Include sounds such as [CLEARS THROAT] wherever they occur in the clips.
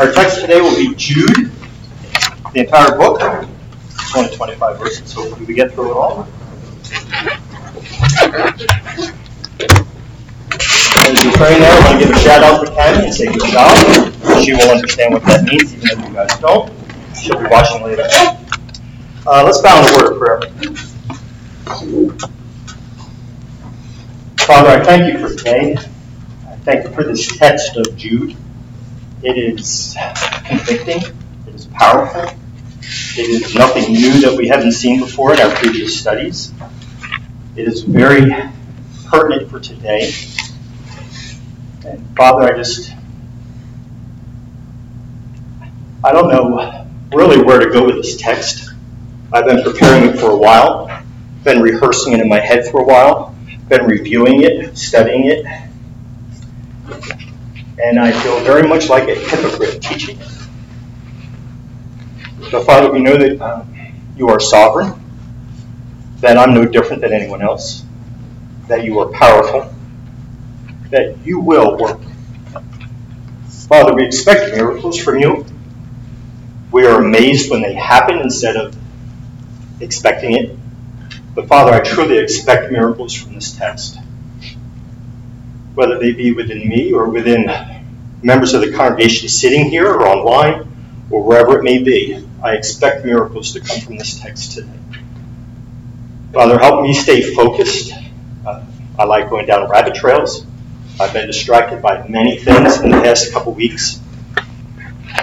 Our text today will be Jude, the entire book. It's only 25 verses, so hopefully we get through it all. As you pray now, I want to give a shout out to Tammy and say good job. She will understand what that means, even if you guys don't. She'll be watching later. Uh, let's bow in a word of prayer. Father, I thank you for today. I thank you for this text of Jude. It is convicting. It is powerful. It is nothing new that we haven't seen before in our previous studies. It is very pertinent for today. And Father, I just, I don't know really where to go with this text. I've been preparing it for a while, been rehearsing it in my head for a while, been reviewing it, studying it, and I feel very much like a hypocrite teaching it. So, Father, we know that um, you are sovereign, that I'm no different than anyone else, that you are powerful, that you will work. Father, we expect miracles from you. We are amazed when they happen instead of expecting it. But Father, I truly expect miracles from this text whether they be within me or within members of the congregation sitting here or online or wherever it may be. I expect miracles to come from this text today. Father, help me stay focused. Uh, I like going down rabbit trails. I've been distracted by many things in the past couple weeks.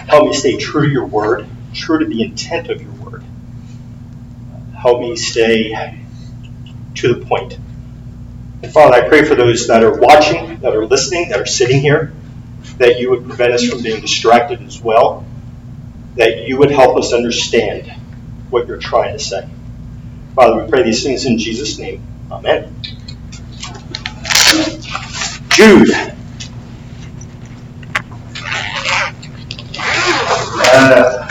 Help me stay true to your word, true to the intent of your word. Help me stay to the point. And Father, I pray for those that are watching, that are listening, that are sitting here, that you would prevent us from being distracted as well, that you would help us understand what you're trying to say. Father, we pray these things in Jesus' name. Amen. Jude. Uh,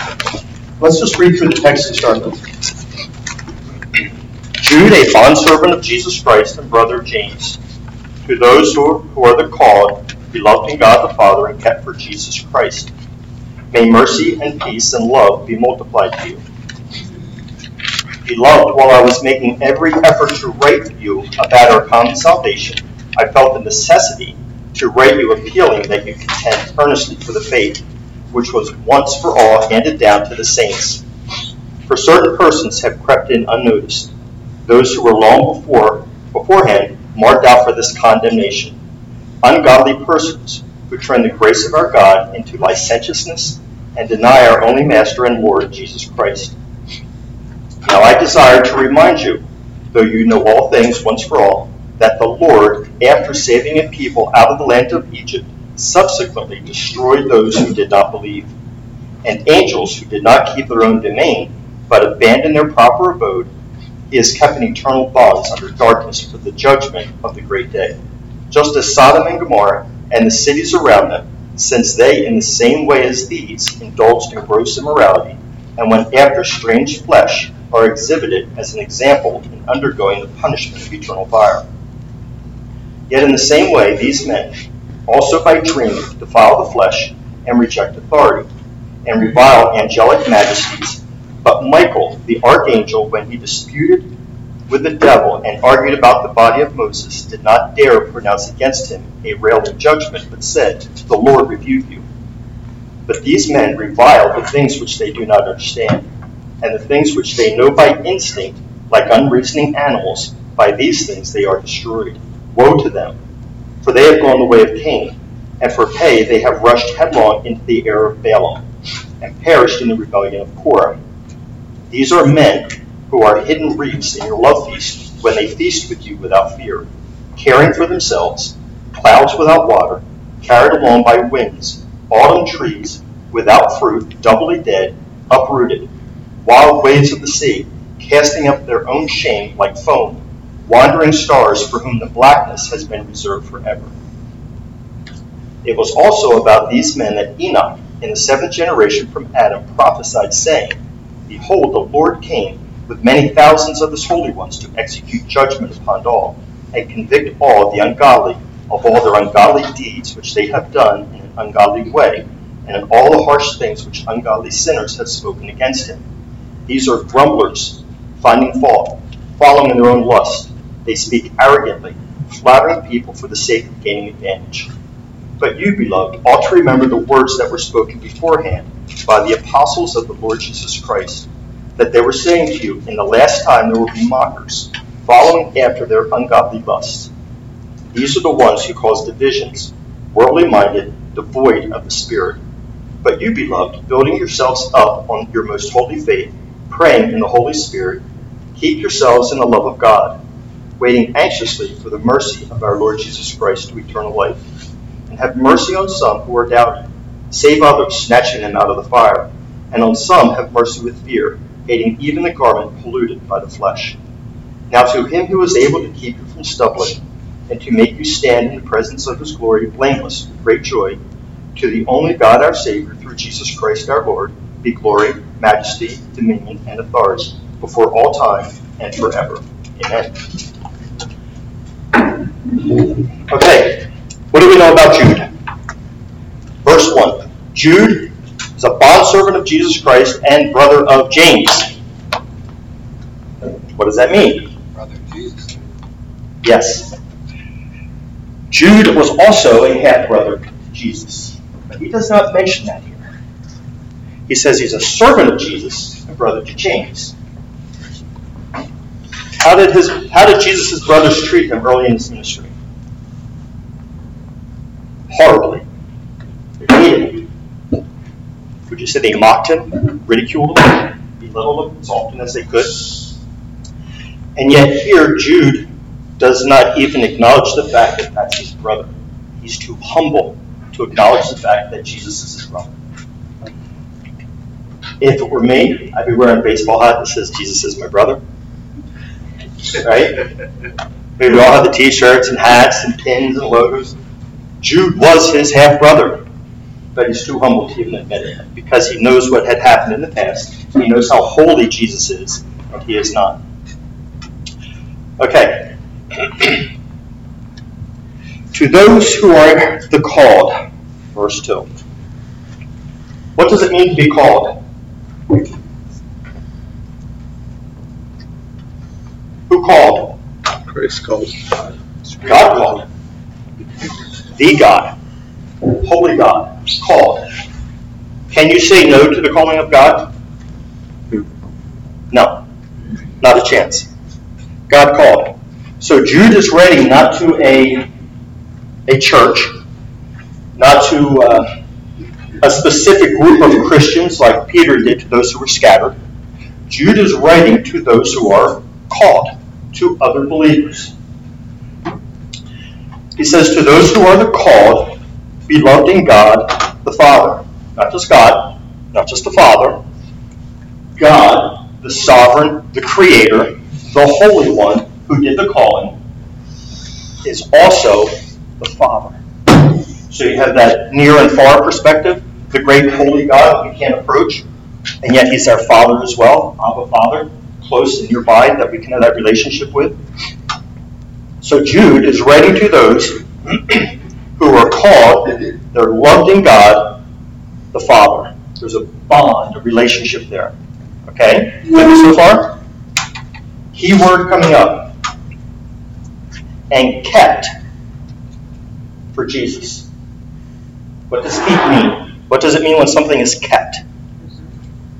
let's just read through the text and start with. Jude, a bondservant of Jesus Christ and brother James, to those who, who are the called, beloved in God the Father, and kept for Jesus Christ. May mercy and peace and love be multiplied to you. Beloved, while I was making every effort to write to you about our common salvation, I felt the necessity to write you appealing that you contend earnestly for the faith which was once for all handed down to the saints. For certain persons have crept in unnoticed those who were long before beforehand marked out for this condemnation. Ungodly persons who turn the grace of our God into licentiousness and deny our only Master and Lord Jesus Christ. Now I desire to remind you, though you know all things once for all, that the Lord, after saving a people out of the land of Egypt, subsequently destroyed those who did not believe. And angels who did not keep their own domain, but abandoned their proper abode, he is kept in eternal bonds under darkness for the judgment of the great day. Just as Sodom and Gomorrah and the cities around them, since they, in the same way as these, indulged in gross immorality, and went after strange flesh, are exhibited as an example in undergoing the punishment of eternal fire. Yet in the same way, these men, also by dreaming, defile the flesh and reject authority, and revile angelic majesties but Michael, the archangel, when he disputed with the devil and argued about the body of Moses, did not dare pronounce against him a railing judgment, but said, The Lord rebuke you. But these men revile the things which they do not understand, and the things which they know by instinct, like unreasoning animals, by these things they are destroyed. Woe to them! For they have gone the way of Cain, and for pay they have rushed headlong into the air of Balaam, and perished in the rebellion of Korah. These are men who are hidden reefs in your love feast when they feast with you without fear, caring for themselves, clouds without water, carried along by winds, autumn trees without fruit, doubly dead, uprooted, wild waves of the sea, casting up their own shame like foam, wandering stars for whom the blackness has been reserved forever. It was also about these men that Enoch, in the seventh generation from Adam, prophesied, saying, Behold, the Lord came with many thousands of his holy ones to execute judgment upon all, and convict all the ungodly of all their ungodly deeds which they have done in an ungodly way, and in all the harsh things which ungodly sinners have spoken against him. These are grumblers, finding fault, following in their own lust. They speak arrogantly, flattering people for the sake of gaining advantage. But you, beloved, ought to remember the words that were spoken beforehand by the apostles of the Lord Jesus Christ, that they were saying to you, In the last time there will be mockers, following after their ungodly lusts. These are the ones who cause divisions, worldly minded, devoid of the Spirit. But you, beloved, building yourselves up on your most holy faith, praying in the Holy Spirit, keep yourselves in the love of God, waiting anxiously for the mercy of our Lord Jesus Christ to eternal life. And have mercy on some who are doubting. Save others, snatching them out of the fire. And on some have mercy with fear, hating even the garment polluted by the flesh. Now to him who is able to keep you from stumbling, and to make you stand in the presence of his glory blameless with great joy, to the only God our Savior, through Jesus Christ our Lord, be glory, majesty, dominion, and authority, before all time and forever. Amen. Okay, what do we know about Jude? Verse 1. Jude is a bondservant of Jesus Christ and brother of James. What does that mean? Brother Jesus. Yes. Jude was also a half brother of Jesus, but he does not mention that here. He says he's a servant of Jesus and brother to James. How did his how did Jesus' brothers treat him early in his ministry? Horribly. They hated him. Would you say they mocked him, ridiculed him, belittled him as often as they could? And yet here Jude does not even acknowledge the fact that that's his brother. He's too humble to acknowledge the fact that Jesus is his brother. If it were me, I'd be wearing a baseball hat that says Jesus is my brother. Right? We all have the t-shirts and hats and pins and logos. Jude was his half brother, but he's too humble to even admit it because he knows what had happened in the past. He knows how holy Jesus is, and he is not. Okay. [CLEARS THROAT] to those who are the called, verse 2. What does it mean to be called? Who called? Christ called. God called. The God. Holy God. Called. Can you say no to the calling of God? No. Not a chance. God called. So Jude is writing not to a, a church, not to uh, a specific group of Christians like Peter did to those who were scattered. Jude is writing to those who are called, to other believers. He says, To those who are the called, beloved in God the Father. Not just God, not just the Father. God, the sovereign, the creator, the Holy One who did the calling, is also the Father. So you have that near and far perspective, the great holy God we can't approach, and yet He's our Father as well, Abba Father, close and nearby that we can have that relationship with. So Jude is writing to those [CLEARS THROAT] who are called, they're loved in God, the Father. There's a bond, a relationship there. Okay? With me so far? Key word coming up. And kept for Jesus. What does keep mean? What does it mean when something is kept?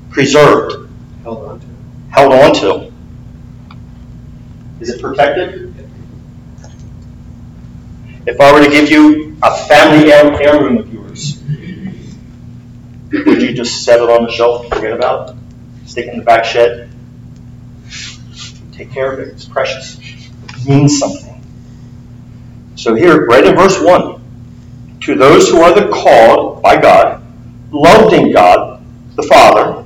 Preserved. Held on to. Held on to. Is it protected? If I were to give you a family heir- heirloom of yours, would you just set it on the shelf and forget about it? Stick it in the back shed? Take care of it. It's precious. It means something. So here, right in verse 1, to those who are the called by God, loved in God, the Father,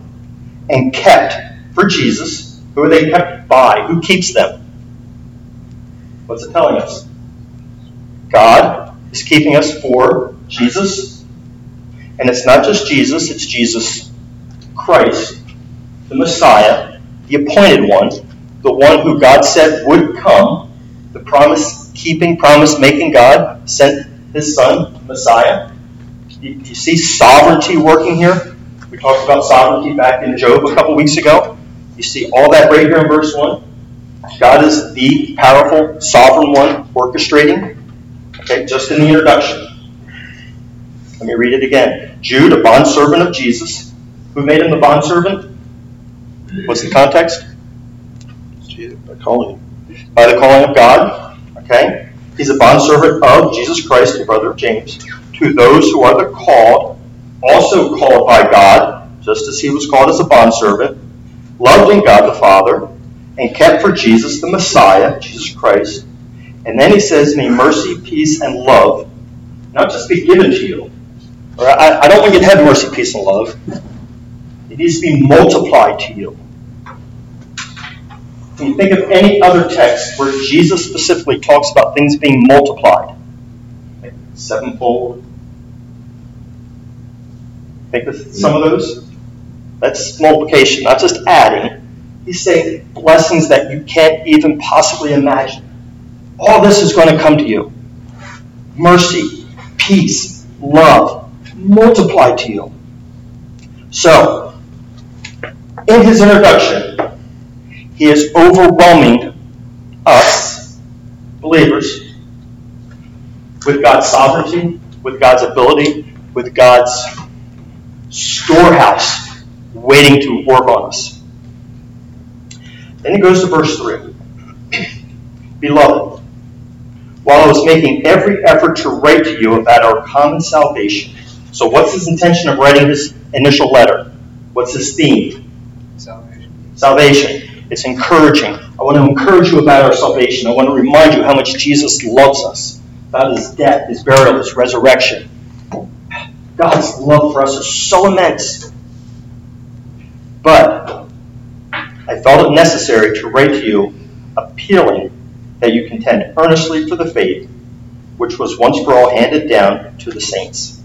and kept for Jesus, who are they kept by? Who keeps them? What's it telling us? God is keeping us for Jesus. And it's not just Jesus, it's Jesus Christ, the Messiah, the appointed one, the one who God said would come, the promise keeping, promise making God sent his son, Messiah. You, you see sovereignty working here? We talked about sovereignty back in Job a couple weeks ago. You see all that right here in verse 1. God is the powerful, sovereign one orchestrating. Okay, just in the introduction. Let me read it again. Jude, a bondservant of Jesus. Who made him the bondservant? What's the context? By calling him. By the calling of God. Okay? He's a bondservant of Jesus Christ, the brother of James. To those who are the called, also called by God, just as he was called as a bondservant, loved in God the Father, and kept for Jesus the Messiah, Jesus Christ. And then he says, May mercy, peace, and love not just be given to you. Or I, I don't want you to have mercy, peace, and love. It needs to be multiplied to you. Can you think of any other text where Jesus specifically talks about things being multiplied? Like sevenfold. Think of some of those? That's multiplication, not just adding. He's saying blessings that you can't even possibly imagine. All this is going to come to you. Mercy, peace, love, multiplied to you. So, in his introduction, he is overwhelming us, believers, with God's sovereignty, with God's ability, with God's storehouse waiting to work on us. Then he goes to verse 3. [CLEARS THROAT] Beloved, while I was making every effort to write to you about our common salvation. So, what's his intention of writing his initial letter? What's his theme? Salvation. Salvation. It's encouraging. I want to encourage you about our salvation. I want to remind you how much Jesus loves us, about his death, his burial, his resurrection. God's love for us is so immense. But I felt it necessary to write to you, appealing that you contend earnestly for the faith which was once for all handed down to the saints.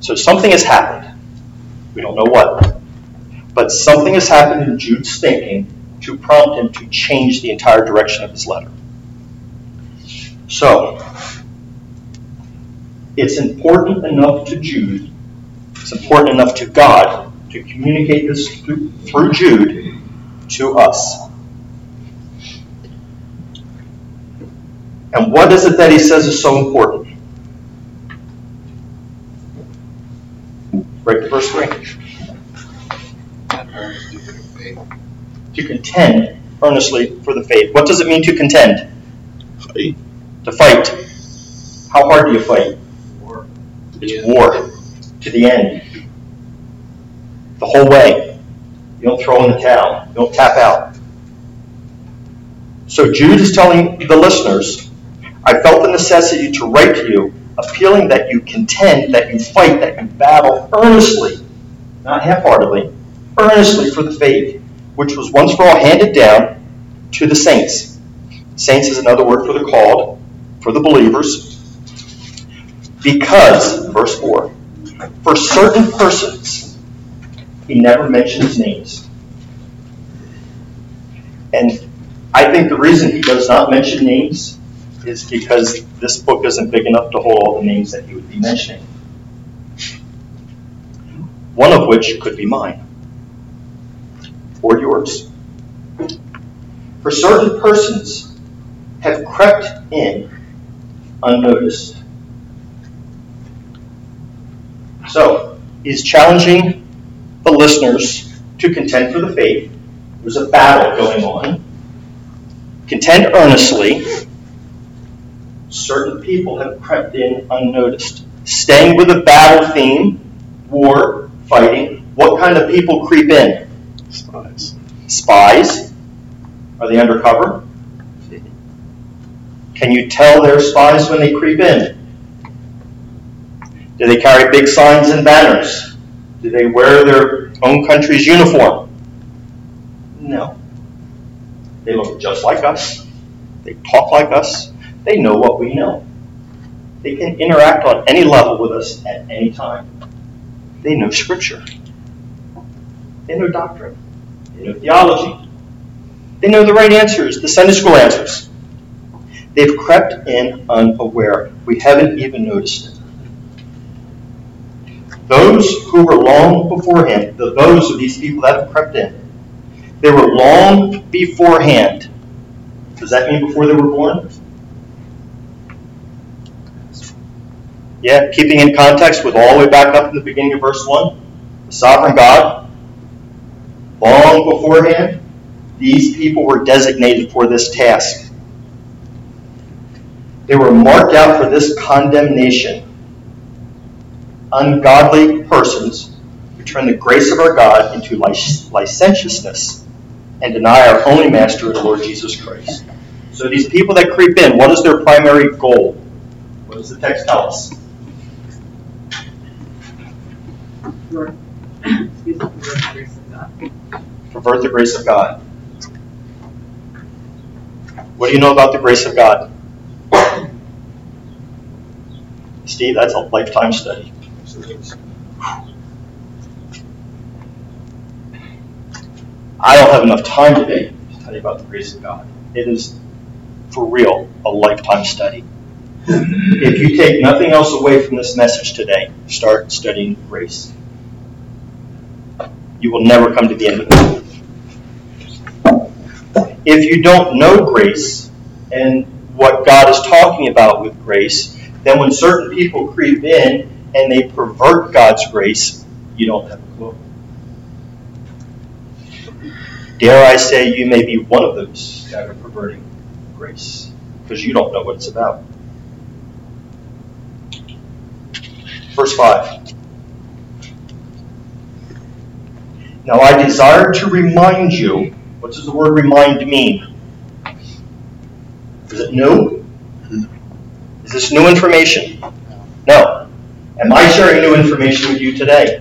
So something has happened. We don't know what. But something has happened in Jude's thinking to prompt him to change the entire direction of his letter. So, it's important enough to Jude, it's important enough to God to communicate this through, through Jude to us. And what is it that he says is so important? Right to verse 3. To contend earnestly for the faith. What does it mean to contend? Fight. To fight. How hard do you fight? War. It's war to the end. The whole way. You don't throw in the towel. You don't tap out. So Jude is telling the listeners, I felt the necessity to write to you, appealing that you contend, that you fight, that you battle earnestly, not half-heartedly, earnestly for the faith, which was once for all handed down to the saints. Saints is another word for the called, for the believers. Because, verse 4, for certain persons, he never mentions names. And I think the reason he does not mention names is because this book isn't big enough to hold all the names that he would be mentioning. One of which could be mine or yours. For certain persons have crept in unnoticed. So, he's challenging the listeners to contend for the faith. There's a battle going on. Contend earnestly. Certain people have crept in unnoticed. Staying with the battle theme, war, fighting, what kind of people creep in? Spies. Spies. Are they undercover? Can you tell they're spies when they creep in? Do they carry big signs and banners? Do they wear their own country's uniform? No. They look just like us. They talk like us. They know what we know. They can interact on any level with us at any time. They know Scripture. They know doctrine. They know theology. They know the right answers, the Sunday school answers. They've crept in unaware. We haven't even noticed it. Those who were long beforehand, the those of these people that have crept in, they were long beforehand. Does that mean before they were born? Yeah, keeping in context with all the way back up in the beginning of verse 1, the sovereign God, long beforehand, these people were designated for this task. They were marked out for this condemnation. Ungodly persons who turn the grace of our God into licentiousness and deny our only Master, the Lord Jesus Christ. So these people that creep in, what is their primary goal? What does the text tell us? Pervert the grace of God. What do you know about the grace of God? Steve, that's a lifetime study. I don't have enough time today to tell you about the grace of God. It is, for real, a lifetime study. If you take nothing else away from this message today, start studying grace. You will never come to the end of it. If you don't know grace and what God is talking about with grace, then when certain people creep in and they pervert God's grace, you don't have a clue. Dare I say you may be one of those that are perverting grace because you don't know what it's about. Verse 5. Now I desire to remind you, what does the word remind mean? Is it new? Is this new information? No. Am I sharing new information with you today?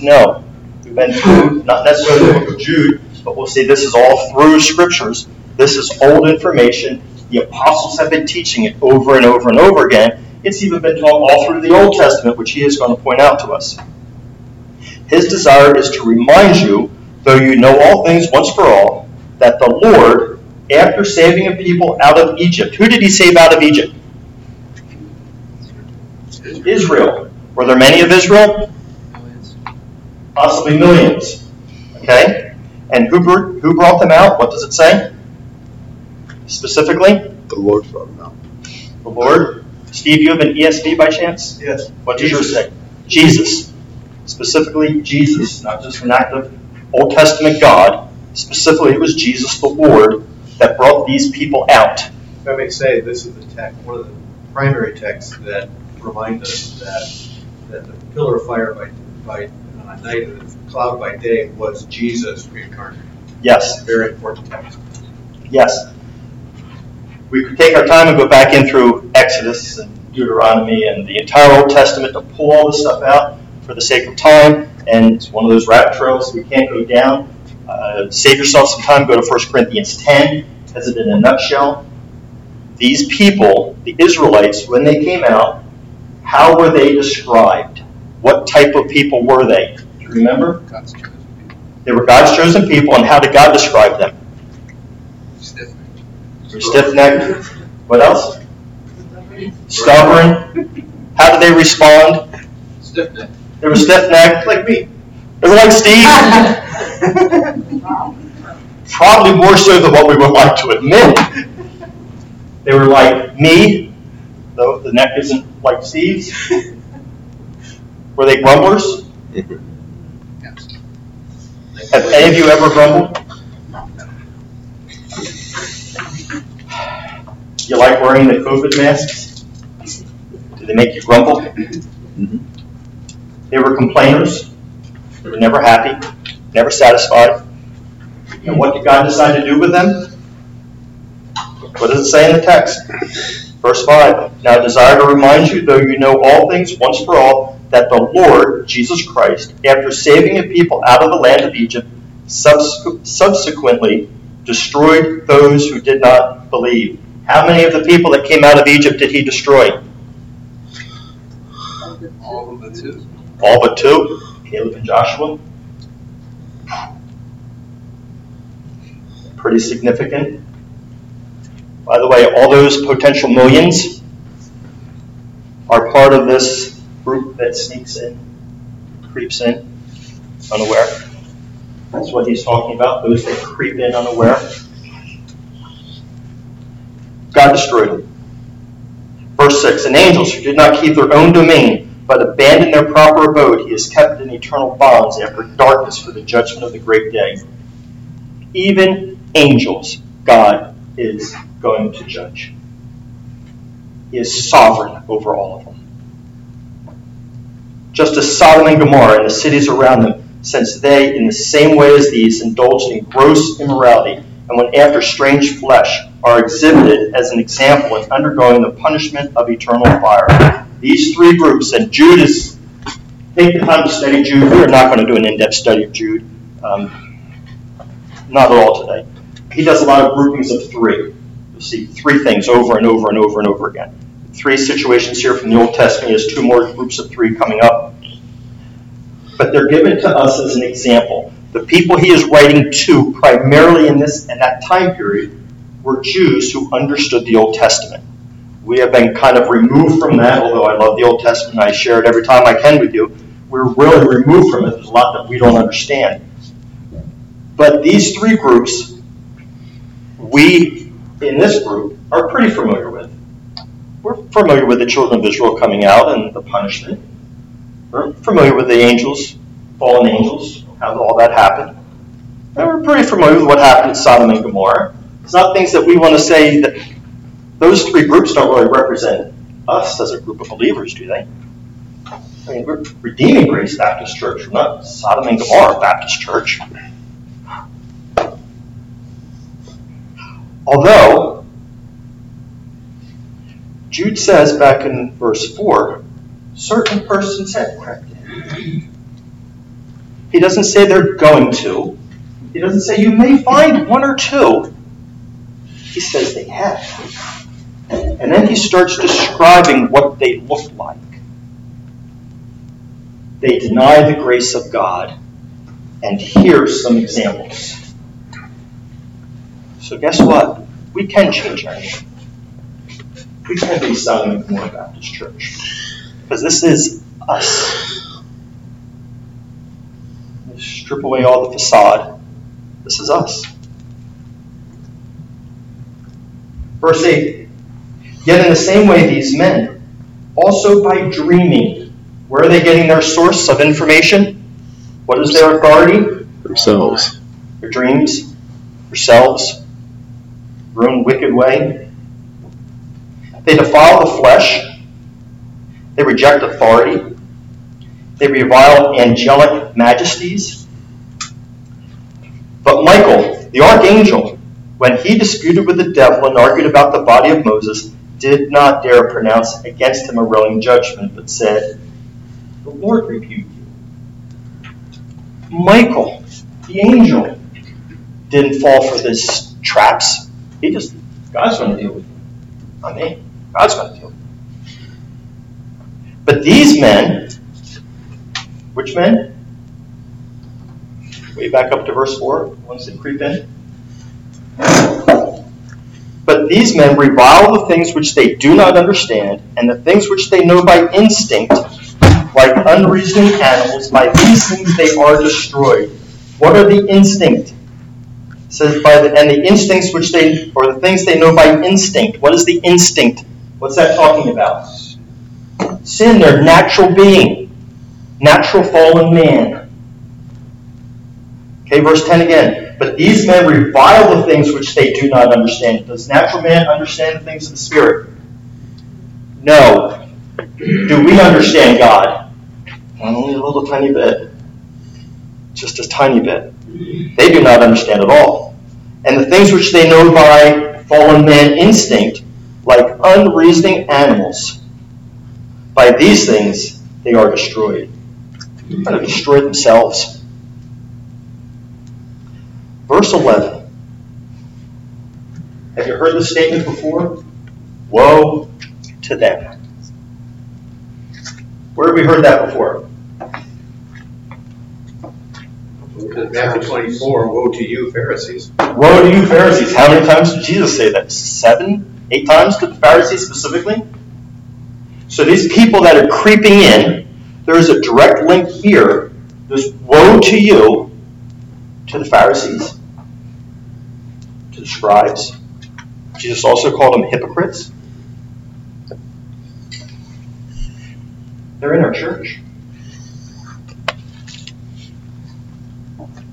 No. We've been through, not necessarily the book of Jude, but we'll see this is all through scriptures. This is old information. The apostles have been teaching it over and over and over again. It's even been taught all through the Old Testament, which he is going to point out to us. His desire is to remind you, though you know all things once for all, that the Lord, after saving a people out of Egypt, who did he save out of Egypt? Israel. Were there many of Israel? Possibly millions. Okay? And who, who brought them out? What does it say? Specifically? The Lord brought them out. The Lord? Steve, you have an ESV by chance? Yes. What does yours say? Jesus. Specifically, Jesus, not just an act of Old Testament God. Specifically, it was Jesus the Lord that brought these people out. If I may say, this is the text, one of the primary texts that remind us that that the pillar of fire by by uh, night and the cloud by day was Jesus reincarnated. Yes. Very important text. Yes. We could take our time and go back in through Exodus and Deuteronomy and the entire Old Testament to pull all this stuff out for the sake of time. And it's one of those rabbit trails we can't go down. Uh, save yourself some time. Go to 1 Corinthians 10. Has it in a nutshell. These people, the Israelites, when they came out, how were they described? What type of people were they? Do you remember? God's chosen people. They were God's chosen people, and how did God describe them? Stiff-necked. Stiff-necked. What else? Stubborn. How did they respond? Stiff-necked. They were stiff-necked. Like me. They were like Steve. [LAUGHS] Probably more so than what we would like to admit. They were like me, though the neck isn't like Steve's. Were they grumblers? Yes. Have any of you ever grumbled? You like wearing the COVID masks? Do they make you grumble? Mm-hmm. They were complainers. They were never happy, never satisfied. And what did God decide to do with them? What does it say in the text? Verse 5 Now I desire to remind you, though you know all things once for all, that the Lord, Jesus Christ, after saving a people out of the land of Egypt, subsequently destroyed those who did not believe. How many of the people that came out of Egypt did he destroy? All of the two. All but two Caleb and Joshua. Pretty significant. By the way, all those potential millions are part of this group that sneaks in creeps in unaware. That's what he's talking about, those that creep in unaware. God destroyed them. Verse 6 And angels who did not keep their own domain, but abandoned their proper abode, he has kept in eternal bonds after darkness for the judgment of the great day. Even angels, God is going to judge. He is sovereign over all of them. Just as Sodom and Gomorrah and the cities around them, since they, in the same way as these, indulged in gross immorality, and went after strange flesh, are exhibited as an example in undergoing the punishment of eternal fire. These three groups, and Jude is, take the time to study Jude. We are not going to do an in-depth study of Jude. Um, not at all today. He does a lot of groupings of three. You'll see three things over and over and over and over again. Three situations here from the Old Testament. Has two more groups of three coming up. But they're given to us as an example. The people he is writing to, primarily in this and that time period, were Jews who understood the Old Testament. We have been kind of removed from that, although I love the Old Testament. I share it every time I can with you. We're really removed from it. There's a lot that we don't understand. But these three groups, we in this group are pretty familiar with. We're familiar with the children of Israel coming out and the punishment. We're familiar with the angels, fallen angels, how all that happened. And we're pretty familiar with what happened in Sodom and Gomorrah. It's not things that we want to say that those three groups don't really represent us as a group of believers, do they? I mean, we're Redeeming Grace Baptist Church, we're not Sodom and Gomorrah Baptist Church. Although, Jude says back in verse 4, certain persons have crept in. He doesn't say they're going to. He doesn't say you may find one or two. He says they have. And then he starts describing what they look like. They deny the grace of God. And here's some examples. So guess what? We can change our name. We can be and Gomorrah Baptist Church. Because this is us. Strip away all the facade. This is us. Verse 8 Yet in the same way, these men, also by dreaming, where are they getting their source of information? What is their authority? Themselves. Their dreams, themselves, their own wicked way. They defile the flesh. They reject authority. They revile angelic majesties. But Michael, the archangel, when he disputed with the devil and argued about the body of Moses, did not dare pronounce against him a ruling judgment, but said, The Lord rebuke you. Michael, the angel, didn't fall for this traps. He just, God's going to deal with you. Not me. God's going to deal with you. But these men, which men? Way back up to verse 4, ones that creep in. But these men revile the things which they do not understand, and the things which they know by instinct, like unreasoning animals, by these things they are destroyed. What are the instinct? It says by the and the instincts which they or the things they know by instinct. What is the instinct? What's that talking about? Sin, their natural being, natural fallen man. Okay, verse 10 again. But these men revile the things which they do not understand. Does natural man understand the things of the Spirit? No. Do we understand God? Only a little tiny bit. Just a tiny bit. They do not understand at all. And the things which they know by fallen man instinct, like unreasoning animals, by these things they are destroyed. They're going to destroy themselves. Verse 11. Have you heard this statement before? Woe to them. Where have we heard that before? Matthew 24, woe to you, Pharisees. Woe to you, Pharisees. How many times did Jesus say that? Seven? Eight times to the Pharisees specifically? So these people that are creeping in, there's a direct link here. There's woe to you, to the Pharisees, to the scribes. Jesus also called them hypocrites. They're in our church.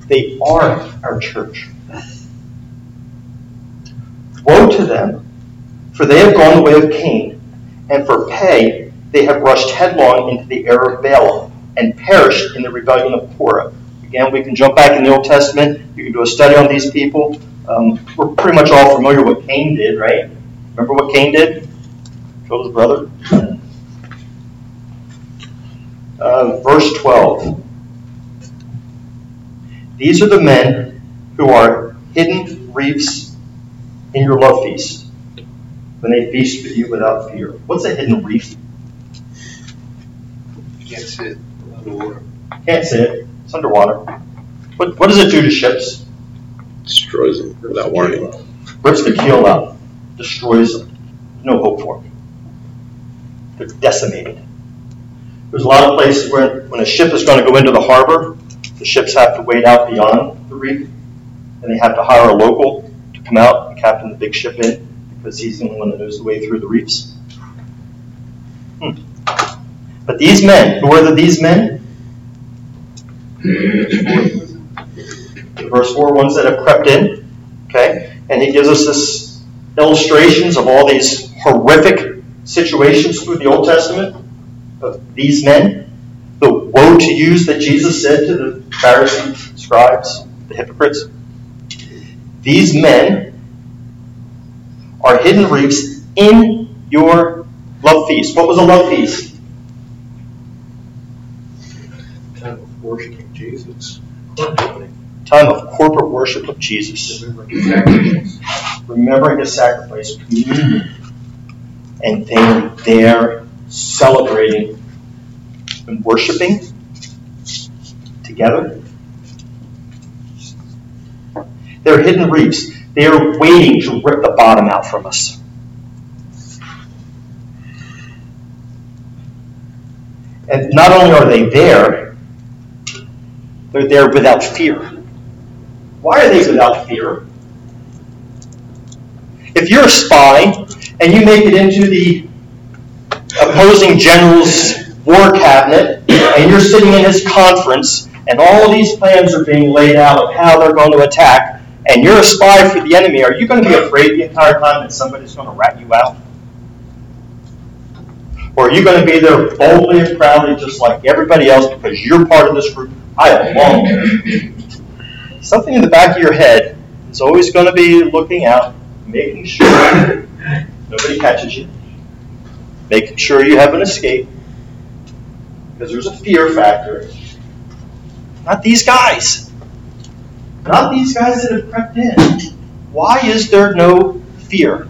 They are our church. Woe to them, for they have gone the way of Cain, and for pay they have rushed headlong into the error of Balaam, and perished in the rebellion of Korah. Again, we can jump back in the Old Testament. You can do a study on these people. Um, we're pretty much all familiar with what Cain did, right? Remember what Cain did? Killed his brother. [CLEARS THROAT] Uh, verse 12. These are the men who are hidden reefs in your love feast, when they feast with you without fear. What's a hidden reef? Can't sit. Can't see it. It's underwater. What, what does it do to ships? Destroys them without warning. Rips the keel out, destroys them. No hope for them. They're decimated. There's a lot of places where when a ship is going to go into the harbor, the ships have to wait out beyond the reef, and they have to hire a local to come out and captain the big ship in because he's the only one that knows the way through the reefs. Hmm. But these men, who are the, these men? Verse 4, ones that have crept in, okay? And he gives us this illustrations of all these horrific situations through the Old Testament of these men, the woe to yous that Jesus said to the Pharisees, scribes, the hypocrites. These men are hidden reefs in your love feast. What was a love feast? Time of worshiping Jesus. Time of corporate worship of Jesus. Remembering his sacrifice. And they're there celebrating and worshiping together. They're hidden reefs. They are waiting to rip the bottom out from us. And not only are they there, they're there without fear. Why are they without fear? If you're a spy and you make it into the opposing general's war cabinet and you're sitting in his conference and all these plans are being laid out of how they're going to attack and you're a spy for the enemy, are you going to be afraid the entire time that somebody's going to rat you out? Or are you going to be there boldly and proudly just like everybody else because you're part of this group? I there. Something in the back of your head is always going to be looking out, making sure nobody catches you making sure you have an escape, because there's a fear factor. Not these guys. Not these guys that have crept in. Why is there no fear?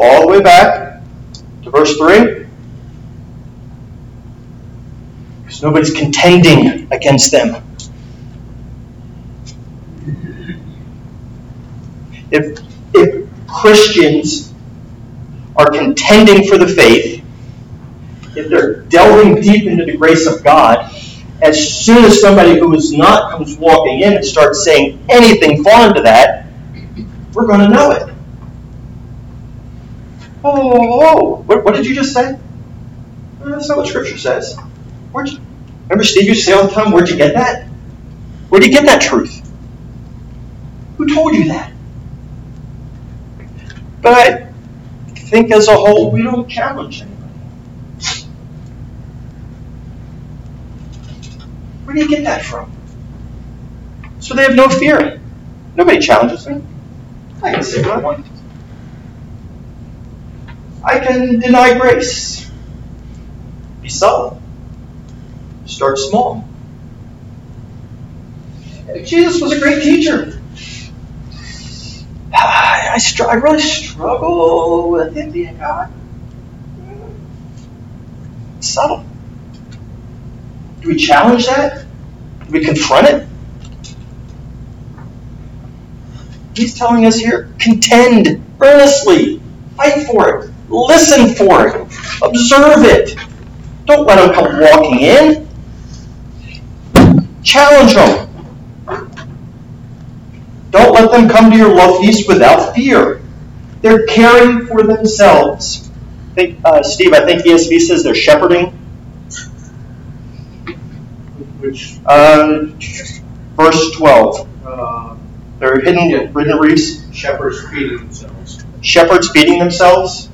All the way back to verse 3. Because nobody's contending against them. if, if Christians are contending for the faith, if they're delving deep into the grace of God, as soon as somebody who is not comes walking in and starts saying anything foreign to that, we're going to know it. Oh, oh, oh. What, what, did you just say? Well, that's not what Scripture says. Where'd you, remember Steve to say all the time, where'd you get that? Where'd you get that truth? Who told you that? But I think as a whole, we don't challenge anybody. Where do you get that from? So they have no fear. Nobody challenges them. I can say what I want. I can deny grace. Be subtle. Start small. Jesus was a great teacher. I, str- I really struggle with it being God. Subtle. Do we challenge that? Do we confront it? He's telling us here contend earnestly, fight for it, listen for it, observe it. Don't let them come walking in. Challenge them. Don't let them come to your love feast without fear. They're caring for themselves. I think, uh, Steve, I think ESV says they're shepherding. Which, Uh, verse 12. uh, They're hidden, hidden reefs. shepherds feeding themselves. Shepherds feeding themselves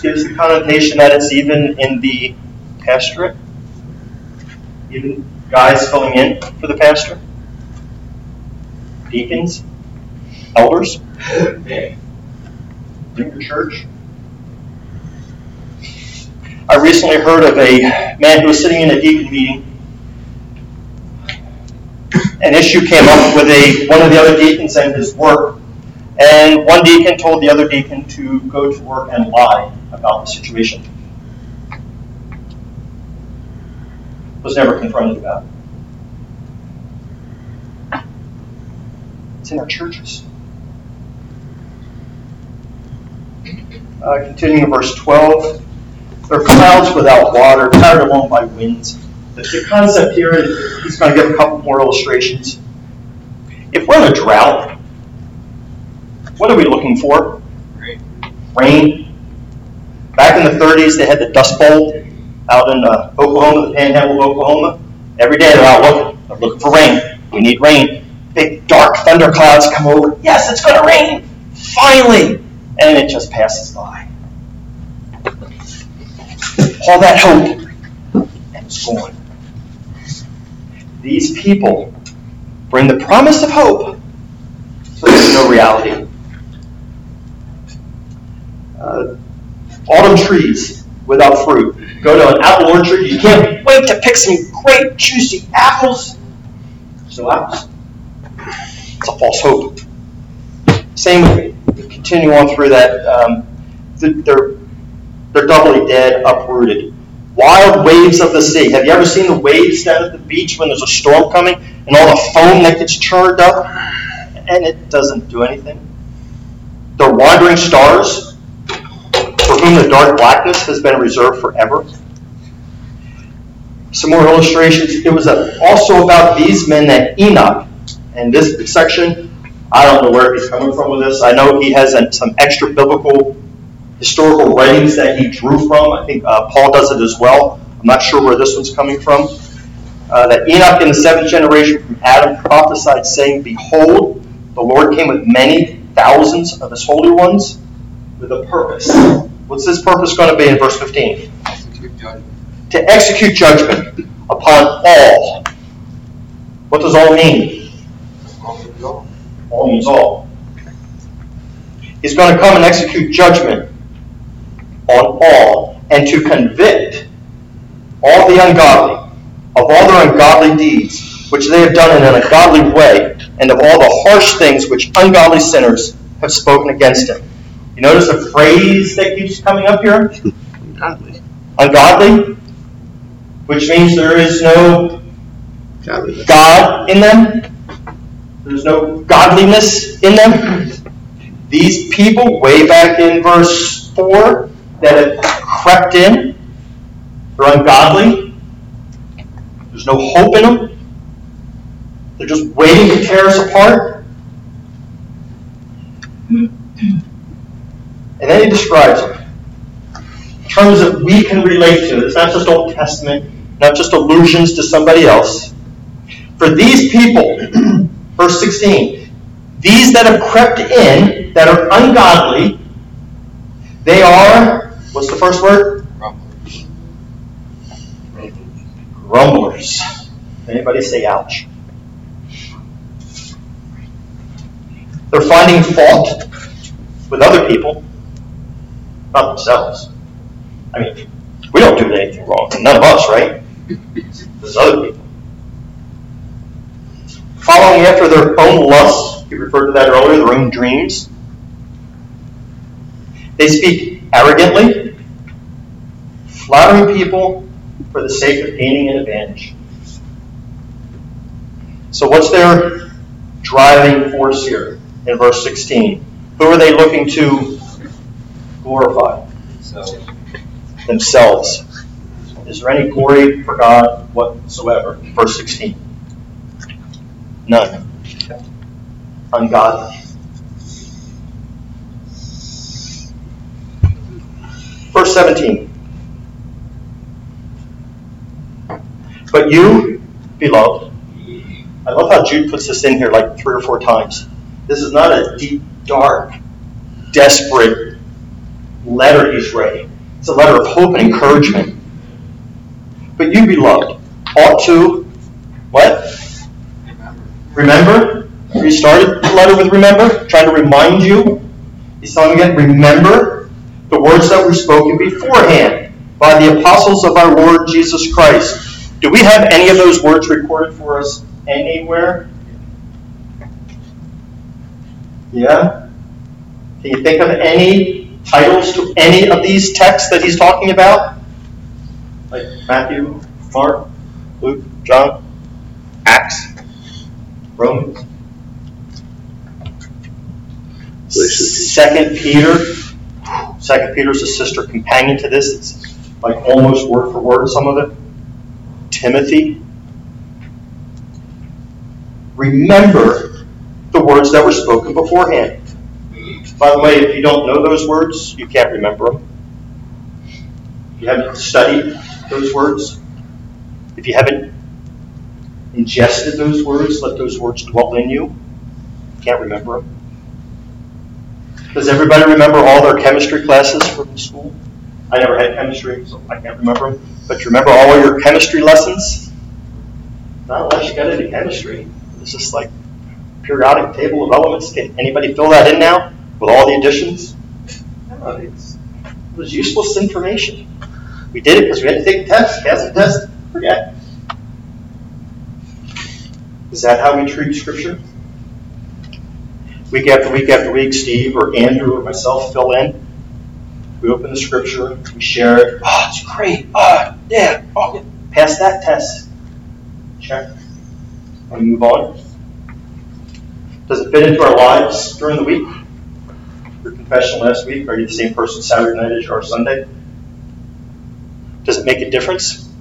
gives the connotation that it's even in the pastorate. Even guys filling in for the pastor. Deacons, elders [GASPS] in your church. I recently heard of a man who was sitting in a deacon meeting. An issue came up with a one of the other deacons and his work, and one deacon told the other deacon to go to work and lie about the situation. Was never confronted about it. It's in our churches. Uh, continuing in verse 12. There are clouds without water, carried along by winds. The, the concept here is he's going to give a couple more illustrations. If we're in a drought, what are we looking for? Rain. Back in the 30s, they had the Dust Bowl out in uh, Oklahoma, the panhandle of Oklahoma. Every day they're out looking. They're looking for rain. We need rain. Big dark thunder clouds come over. Yes, it's going to rain. Finally. And it just passes by. All that hope, and it's gone. These people bring the promise of hope, but there's no reality. Uh, autumn trees without fruit. Go to an apple orchard, you can't wait to pick some great, juicy apples. No apples. It's a false hope. Same with, continue on through that. Um, they're, they're doubly dead, uprooted. Wild waves of the sea. Have you ever seen the waves down at the beach when there's a storm coming and all the foam that gets churned up? And it doesn't do anything. They're wandering stars whom the dark blackness has been reserved forever. Some more illustrations. It was also about these men that Enoch, and this section, I don't know where he's coming from with this. I know he has some extra biblical historical writings that he drew from. I think uh, Paul does it as well. I'm not sure where this one's coming from. Uh, that Enoch in the seventh generation from Adam prophesied, saying, Behold, the Lord came with many thousands of his holy ones with a purpose. What's this purpose going to be in verse 15? To execute judgment upon all. What does all mean? All means all. He's going to come and execute judgment on all and to convict all the ungodly of all their ungodly deeds which they have done in an ungodly way and of all the harsh things which ungodly sinners have spoken against him. You notice a phrase that keeps coming up here? Ungodly. Ungodly, which means there is no Godliness. God in them. There's no godliness in them. These people, way back in verse 4, that have crept in, they're ungodly. There's no hope in them. They're just waiting to tear us apart. And then he describes. In terms that we can relate to. It's not just Old Testament, not just allusions to somebody else. For these people, [CLEARS THROAT] verse 16, these that have crept in, that are ungodly, they are, what's the first word? Grumblers. Grumblers. Anybody say ouch? They're finding fault with other people, not themselves. I mean, we don't do anything wrong. None of us, right? There's other people. Following after their own lusts, you referred to that earlier, their own dreams. They speak arrogantly, flattering people for the sake of gaining an advantage. So, what's their driving force here? in verse 16. Who are they looking to glorify? Themselves. Is there any glory for God whatsoever? Verse 16. None. Ungodly. Verse 17. But you, beloved, I love how Jude puts this in here like three or four times. This is not a deep, dark, desperate letter he's writing. It's a letter of hope and encouragement. But you, beloved, ought to, what? Remember? He started the letter with remember, trying to remind you. He's telling again, remember the words that were spoken beforehand by the apostles of our Lord Jesus Christ do we have any of those words recorded for us anywhere? Yeah? Can you think of any titles to any of these texts that he's talking about? Like Matthew, Mark, Luke, John, Acts, Romans? Second Peter. Second Peter is a sister companion to this. It's like almost word for word, some of it. Timothy, remember the words that were spoken beforehand. By the way, if you don't know those words, you can't remember them. If you haven't studied those words, if you haven't ingested those words, let those words dwell in you, you can't remember them. Does everybody remember all their chemistry classes from school? I never had chemistry, so I can't remember them. But you remember all your chemistry lessons? Not unless you got into chemistry. It's just like periodic table of elements. Can anybody fill that in now with all the additions? It was useless information. We did it because we had to take a test. Pass the test, forget. Is that how we treat Scripture? Week after week after week, Steve or Andrew or myself fill in we open the scripture, we share it. Oh, it's great. Oh, yeah. Oh, yeah. Pass that test. Check. And move on. Does it fit into our lives during the week? Confession last week, are you the same person Saturday night as you are Sunday? Does it make a difference?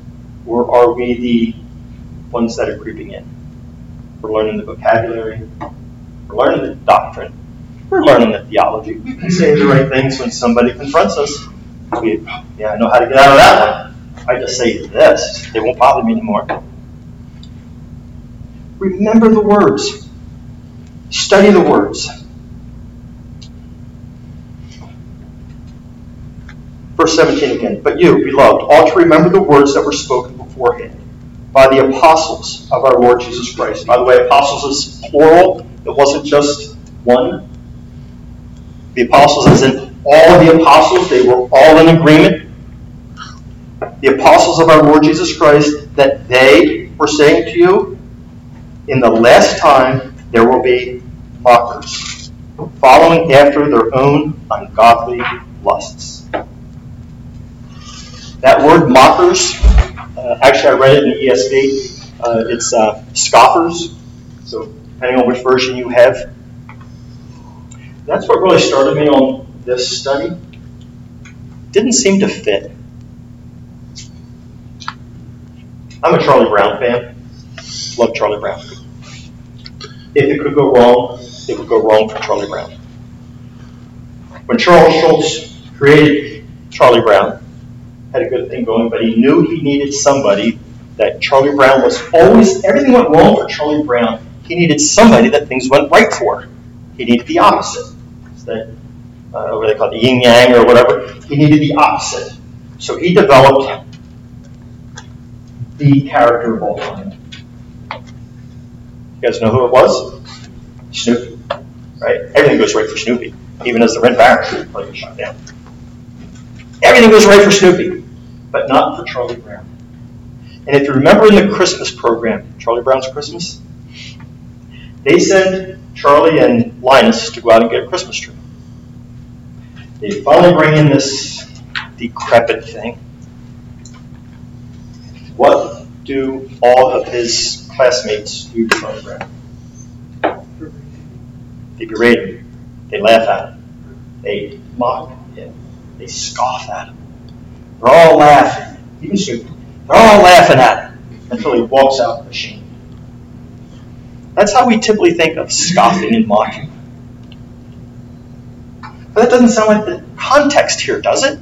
Or are we the ones that are creeping in? We're learning the vocabulary, we're learning the doctrine, we're learning the theology. We can say the right things when somebody confronts us. We, yeah, I know how to get out of that one. I just say this, they won't bother me anymore. Remember the words. Study the words. Verse 17 again. But you, beloved, ought to remember the words that were spoken beforehand by the apostles of our Lord Jesus Christ. By the way, apostles is plural. It wasn't just one. The apostles, as in all the apostles, they were all in agreement. The apostles of our Lord Jesus Christ, that they were saying to you, in the last time there will be mockers, following after their own ungodly lusts. That word mockers, uh, actually, I read it in the ESV. Uh, it's uh, scoffers. So, depending on which version you have, that's what really started me on this study. Didn't seem to fit. I'm a Charlie Brown fan. Love Charlie Brown. If it could go wrong, it would go wrong for Charlie Brown. When Charles Schulz created Charlie Brown, had a good thing going, but he knew he needed somebody that Charlie Brown was always, everything went wrong for Charlie Brown. He needed somebody that things went right for. He needed the opposite that, uh, what they call it, yin yang or whatever. He needed the opposite. So he developed the character of time. You guys know who it was? Snoopy. Right? Everything goes right for Snoopy, even as the Red Baron shot down. Everything goes right for Snoopy, but not for Charlie Brown. And if you remember in the Christmas program, Charlie Brown's Christmas, they send Charlie and Linus to go out and get a Christmas tree. They finally bring in this decrepit thing. What do all of his classmates do to Charlie Brown? They berate him. They laugh at him. They mock. They scoff at him. They're all laughing. Even Snoopy. They're all laughing at him until he walks out ashamed. That's how we typically think of scoffing and mocking. But that doesn't sound like the context here, does it?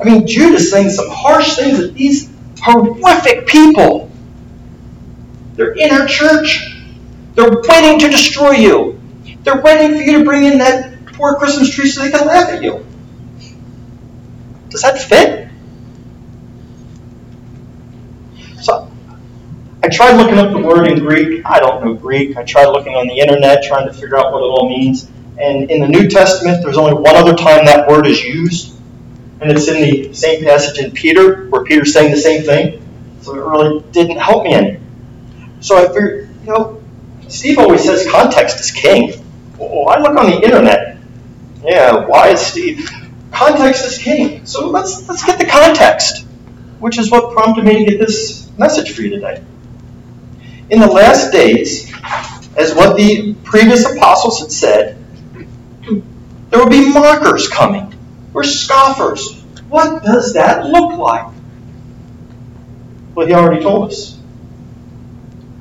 I mean, Jude is saying some harsh things that these horrific people, they're in our church. They're waiting to destroy you. They're waiting for you to bring in that poor Christmas tree so they can laugh at you. Does that fit? So, I tried looking up the word in Greek. I don't know Greek. I tried looking on the internet, trying to figure out what it all means. And in the New Testament, there's only one other time that word is used, and it's in the same passage in Peter, where Peter's saying the same thing. So it really didn't help me any. So I figured, you know, Steve always says context is king. Well, I look on the internet. Yeah, why is Steve? Context is king. So let's let's get the context, which is what prompted me to get this message for you today. In the last days, as what the previous apostles had said, there will be mockers coming, or scoffers. What does that look like? Well, he already told us.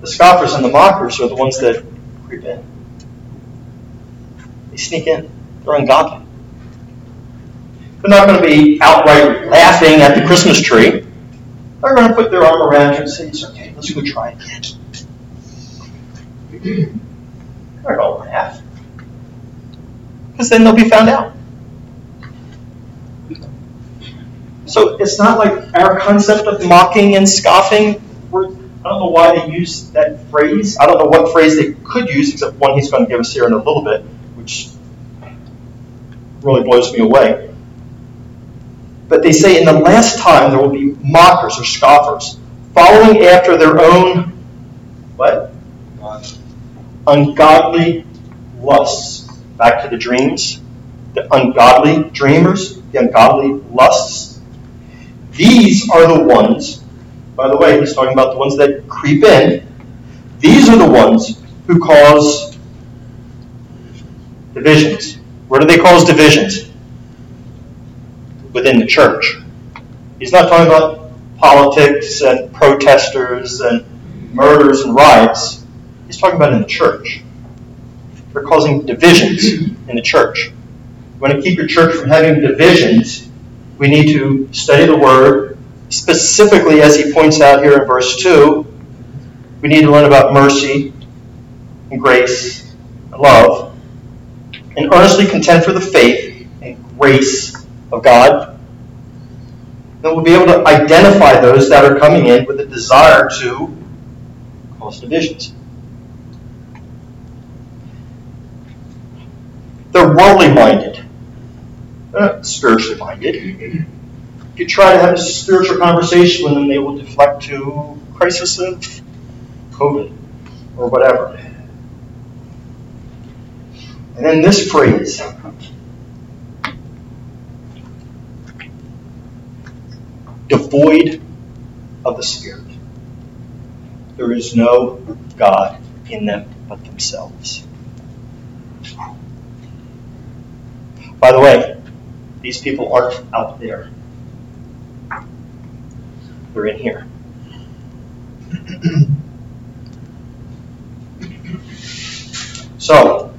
The scoffers and the mockers are the ones that creep in. They sneak in. They're ungodly. They're not going to be outright laughing at the Christmas tree. They're going to put their arm around you and say, It's okay, let's go try again. They're going to laugh. Because then they'll be found out. So it's not like our concept of mocking and scoffing. We're, I don't know why they use that phrase. I don't know what phrase they could use, except one he's going to give us here in a little bit, which really blows me away. But they say in the last time there will be mockers or scoffers, following after their own what? Ungodly lusts. Back to the dreams. The ungodly dreamers, the ungodly lusts. These are the ones, by the way, he's talking about the ones that creep in. These are the ones who cause divisions. Where do they cause divisions? Within the church. He's not talking about politics and protesters and murders and riots. He's talking about in the church. They're causing divisions in the church. You want to keep your church from having divisions, we need to study the Word, specifically as he points out here in verse 2. We need to learn about mercy and grace and love, and earnestly contend for the faith and grace of God. Then we'll be able to identify those that are coming in with a desire to cause divisions. They're worldly minded. They're not spiritually minded. If you try to have a spiritual conversation with them, they will deflect to crisis of COVID or whatever. And then this phrase devoid of the Spirit. There is no God in them but themselves. By the way, these people aren't out there. They're in here. [CLEARS THROAT] so,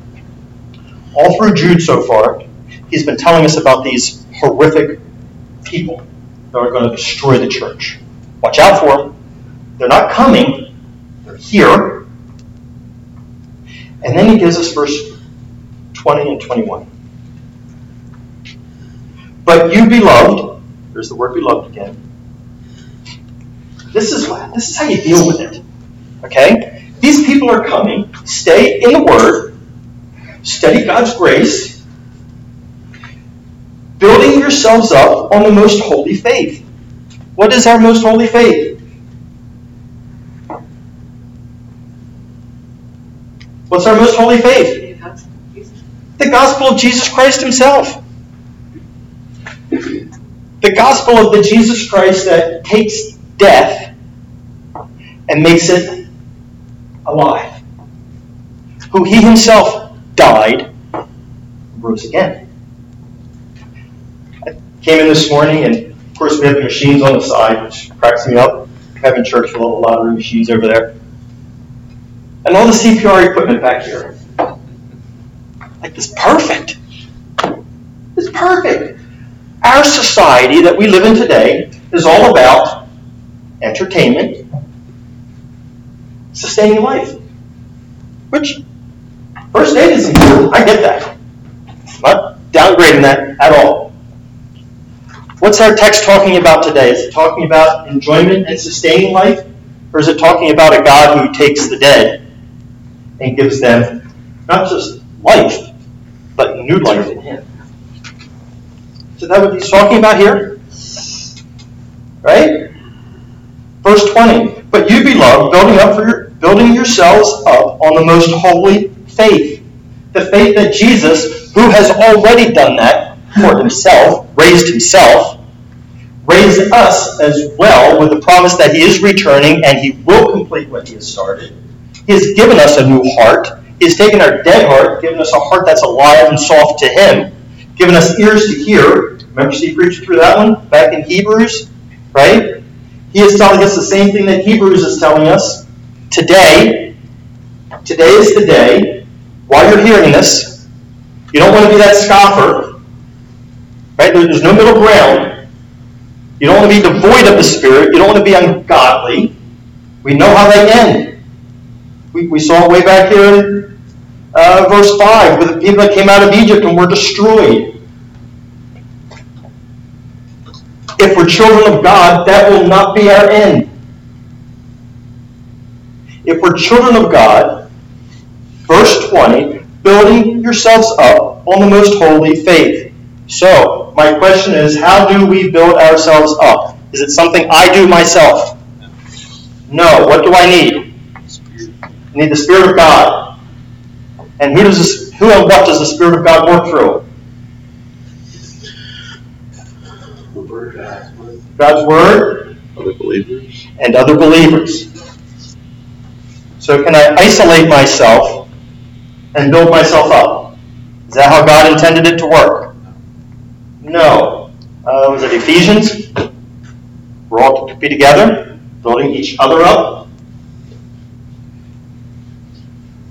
all through Jude so far, he's been telling us about these horrific people that are going to destroy the church. Watch out for them. They're not coming, they're here. And then he gives us verse 20 and 21. But you, beloved, there's the word beloved again. This is what, this is how you deal with it. Okay? These people are coming. Stay in the Word. Study God's grace. Building yourselves up on the most holy faith. What is our most holy faith? What's our most holy faith? The gospel of Jesus Christ Himself. The gospel of the Jesus Christ that takes death and makes it alive. Who he himself died, and rose again. Came in this morning, and of course, we have the machines on the side, which cracks me up. Having church with all the lottery machines over there. And all the CPR equipment back here. Like, this perfect. It's perfect. Our society that we live in today is all about entertainment, sustaining life. Which, first aid is important. I get that. I'm not downgrading that at all. What's our text talking about today? Is it talking about enjoyment and sustaining life? Or is it talking about a God who takes the dead and gives them not just life, but new life in Him? Is that what he's talking about here? Right? Verse 20. But you, beloved, building up for your, building yourselves up on the most holy faith. The faith that Jesus, who has already done that for himself, raised himself, raised us as well with the promise that he is returning and he will complete what he has started. He has given us a new heart. He has taken our dead heart, given us a heart that's alive and soft to him, given us ears to hear. Remember Steve preached through that one back in Hebrews, right? He is telling us the same thing that Hebrews is telling us today. Today is the day. While you're hearing this, you don't want to be that scoffer, right? There's no middle ground. You don't want to be devoid of the Spirit. You don't want to be ungodly. We know how they end. We, we saw it way back here in uh, verse 5 with the people that came out of Egypt and were destroyed. If we're children of God, that will not be our end. If we're children of God, verse 20, building yourselves up on the most holy faith. So, my question is, how do we build ourselves up? Is it something I do myself? No. What do I need? I need the Spirit of God. And who does this, who and what does the Spirit of God work through? God's Word Other believers. and other believers. So can I isolate myself and build myself up? Is that how God intended it to work? No. Uh, was it Ephesians? We're all to be together, building each other up.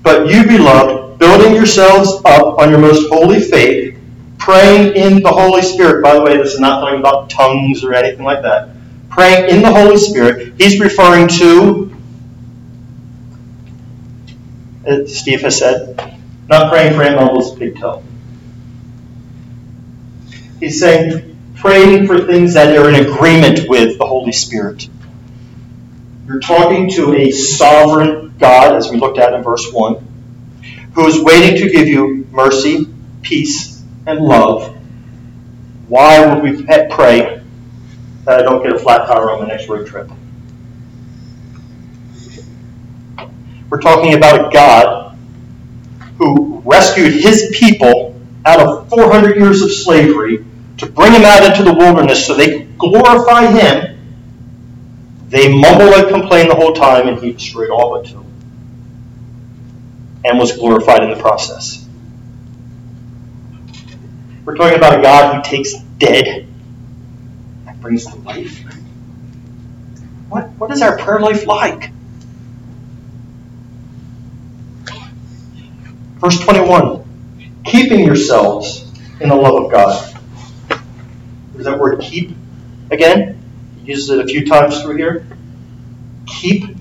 But you, beloved, building yourselves up on your most holy faith, praying in the Holy Spirit. By the way, this is not talking about tongues or anything like that. Praying in the Holy Spirit. He's referring to, as Steve has said, not praying for Aunt big toe. He's saying, praying for things that are in agreement with the Holy Spirit. You're talking to a sovereign God, as we looked at in verse 1, who is waiting to give you mercy, peace, and love. Why would we pray that I don't get a flat tire on the next road trip? We're talking about a God who rescued his people out of 400 years of slavery to bring him out into the wilderness so they could glorify him. They mumble and complain the whole time, and he destroyed all but two. And was glorified in the process. We're talking about a God who takes dead and brings to life. What, what is our prayer life like? Verse 21 Keeping yourselves in the love of God. Is that word keep again? He uses it a few times through here. Keep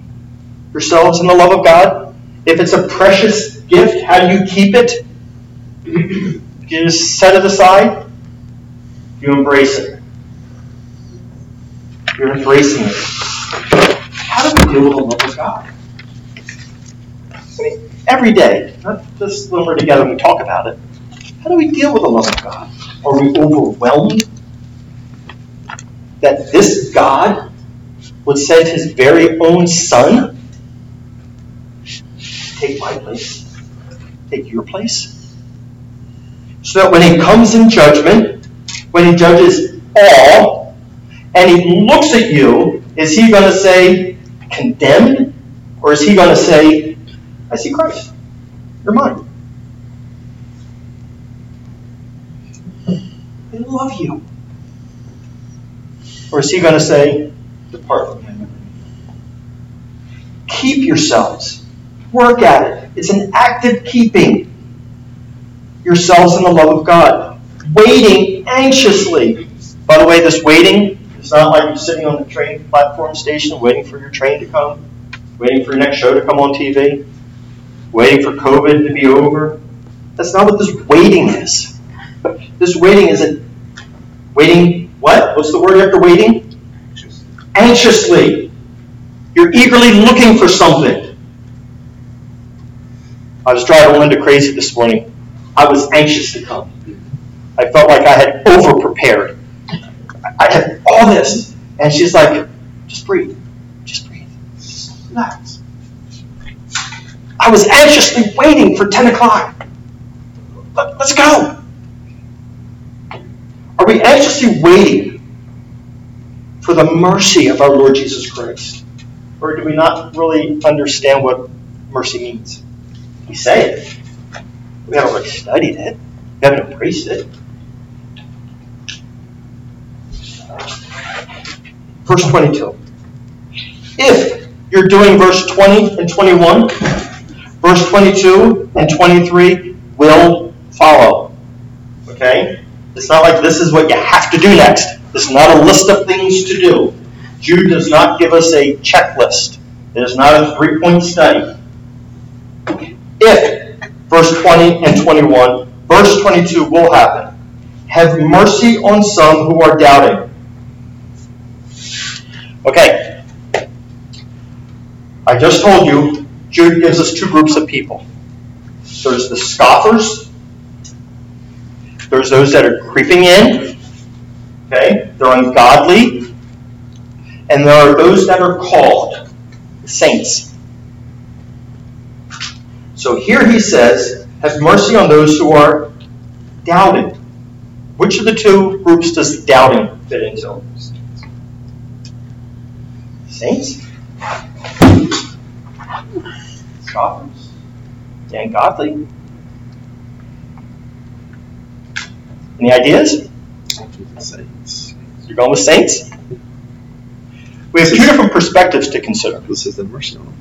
yourselves in the love of God. If it's a precious gift, how do you keep it? [CLEARS THROAT] You just set it aside. You embrace it. You're embracing it. How do we deal with the love of God? I mean, every day, not just when we're together and we talk about it. How do we deal with the love of God? Are we overwhelmed that this God would send his very own son take my place, take your place. So that when he comes in judgment, when he judges all, and he looks at you, is he going to say, condemned? Or is he going to say, I see Christ? You're mine. I love you. Or is he going to say, Depart from him? Keep yourselves. Work at it. It's an active keeping yourselves in the love of God. Waiting anxiously. By the way, this waiting is not like you're sitting on the train platform station waiting for your train to come, waiting for your next show to come on TV, waiting for COVID to be over. That's not what this waiting is. This waiting isn't waiting, what? What's the word after waiting? Anxiously. You're eagerly looking for something. I was driving Linda crazy this morning. I was anxious to come. I felt like I had over prepared. I had all this. And she's like, just breathe. Just breathe. Just relax. I was anxiously waiting for 10 o'clock. Let's go. Are we anxiously waiting for the mercy of our Lord Jesus Christ? Or do we not really understand what mercy means? We say it. We haven't really studied it. We haven't embraced it. Verse 22. If you're doing verse 20 and 21, verse 22 and 23 will follow. Okay? It's not like this is what you have to do next. This is not a list of things to do. Jude does not give us a checklist. It is not a three point study. If, verse 20 and 21, verse 22 will happen, have mercy on some who are doubting. Okay. I just told you, Jude gives us two groups of people. There's the scoffers, there's those that are creeping in, okay? They're ungodly, and there are those that are called saints. So here he says, Have mercy on those who are doubting. Which of the two groups does doubting fit into? Saints? Scoffers? Ungodly? Any ideas? Saints. You're going with saints? We have two different perspectives to consider. This is the mercy on them?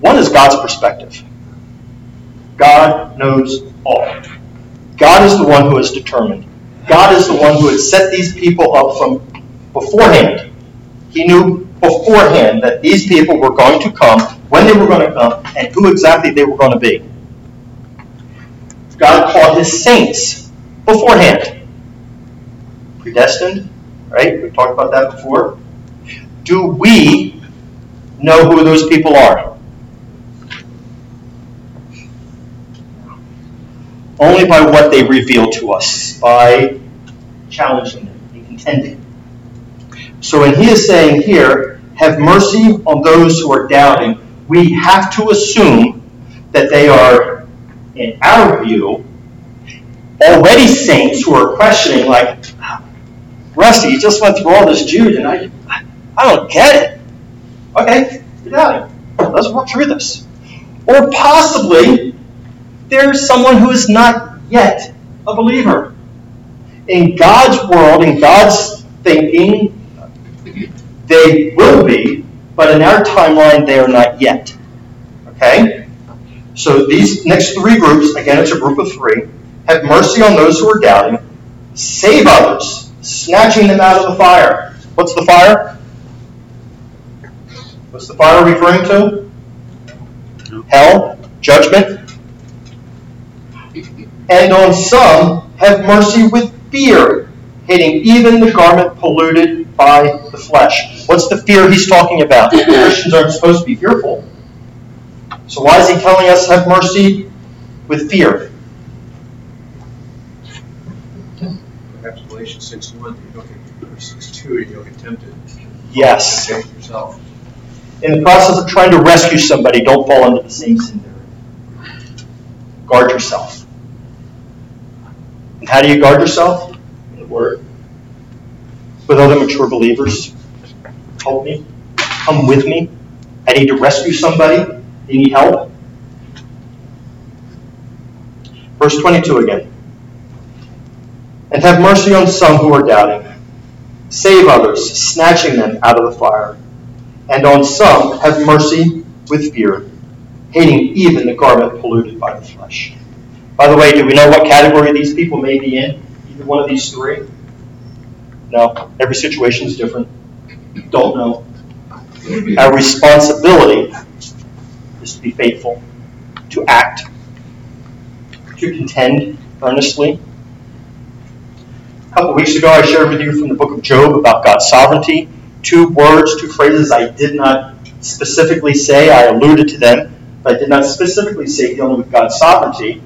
One is God's perspective. God knows all. God is the one who has determined. God is the one who has set these people up from beforehand. He knew beforehand that these people were going to come, when they were going to come, and who exactly they were going to be. God called his saints beforehand. Predestined, right? We've talked about that before. Do we know who those people are? Only by what they reveal to us, by challenging them and contending. So when he is saying here, have mercy on those who are doubting, we have to assume that they are, in our view, already saints who are questioning, like, Rusty, you just went through all this Jude, and I, I don't get it. Okay, you're doubting. Let's work through this. Or possibly, there's someone who is not yet a believer. In God's world, in God's thinking, they will be, but in our timeline, they are not yet. Okay? So these next three groups, again, it's a group of three, have mercy on those who are doubting, save others, snatching them out of the fire. What's the fire? What's the fire referring to? Hell, judgment. And on some, have mercy with fear, hating even the garment polluted by the flesh. What's the fear he's talking about? Christians aren't supposed to be fearful. So why is he telling us have mercy with fear? Six one, you don't get, or six two, you don't get tempted. Yes. Yourself. In the process of trying to rescue somebody, don't fall into the same sin. there. Guard yourself. And how do you guard yourself? In the Word. With other mature believers. Help me. Come with me. I need to rescue somebody. You need help. Verse 22 again. And have mercy on some who are doubting. Save others, snatching them out of the fire. And on some have mercy with fear, hating even the garment polluted by the flesh. By the way, do we know what category these people may be in? Either one of these three? No. Every situation is different. Don't know. Our responsibility is to be faithful, to act, to contend earnestly. A couple weeks ago, I shared with you from the book of Job about God's sovereignty. Two words, two phrases I did not specifically say, I alluded to them, but I did not specifically say dealing with God's sovereignty,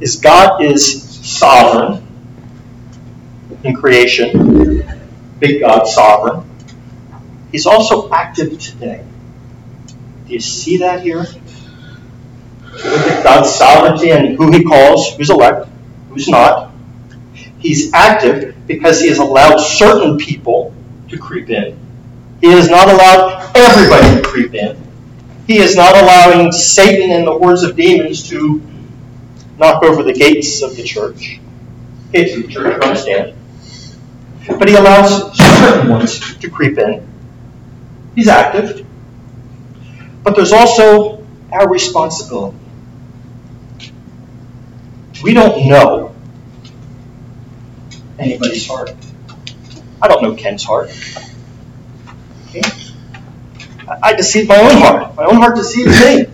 is God is sovereign in creation, big God sovereign. He's also active today. Do you see that here? Look at God's sovereignty and who he calls, who's elect, who's not. He's active because he has allowed certain people to creep in. He has not allowed everybody to creep in. He is not allowing Satan and the hordes of demons to knock over the gates of the church. Gates of the church, understand. But he allows certain ones to creep in. He's active. But there's also our responsibility. We don't know anybody's heart. I don't know Ken's heart. Okay? I deceive my own heart. My own heart deceives me.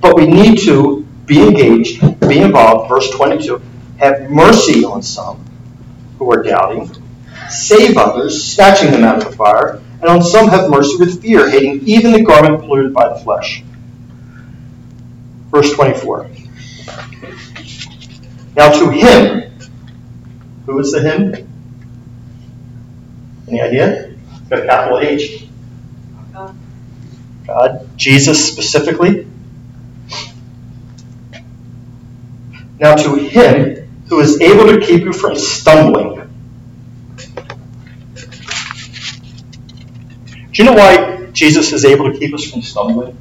But we need to be engaged, be involved. Verse 22 Have mercy on some who are doubting, save others, snatching them out of the fire, and on some have mercy with fear, hating even the garment polluted by the flesh. Verse 24. Now to him, who is the him? Any idea? Got a capital H. God. Jesus specifically. Now to him who is able to keep you from stumbling. Do you know why Jesus is able to keep us from stumbling?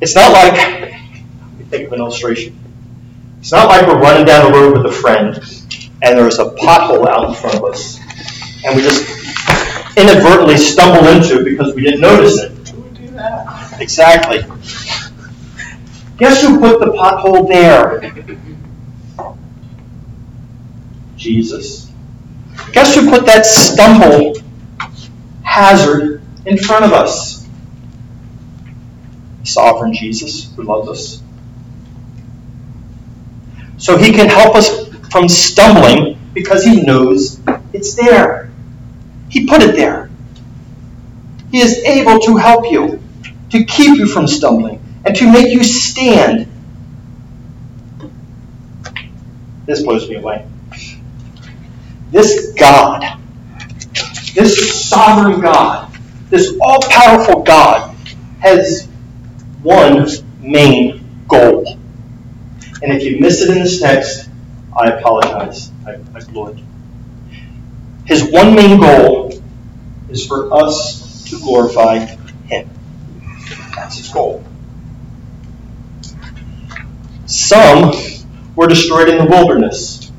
It's not like, think of an illustration. It's not like we're running down the road with a friend and there's a pothole out in front of us and we just inadvertently stumble into it because we didn't notice it. Who would do that? Exactly. Guess who put the pothole there? Jesus. Guess who put that stumble hazard in front of us? Sovereign Jesus who loves us. So he can help us from stumbling because he knows it's there. He put it there. He is able to help you, to keep you from stumbling, and to make you stand. This blows me away. This God, this sovereign God, this all powerful God has one main goal. And if you miss it in this text, I apologize. I, I blew it. His one main goal is for us to glorify Him. That's his goal. Some were destroyed in the wilderness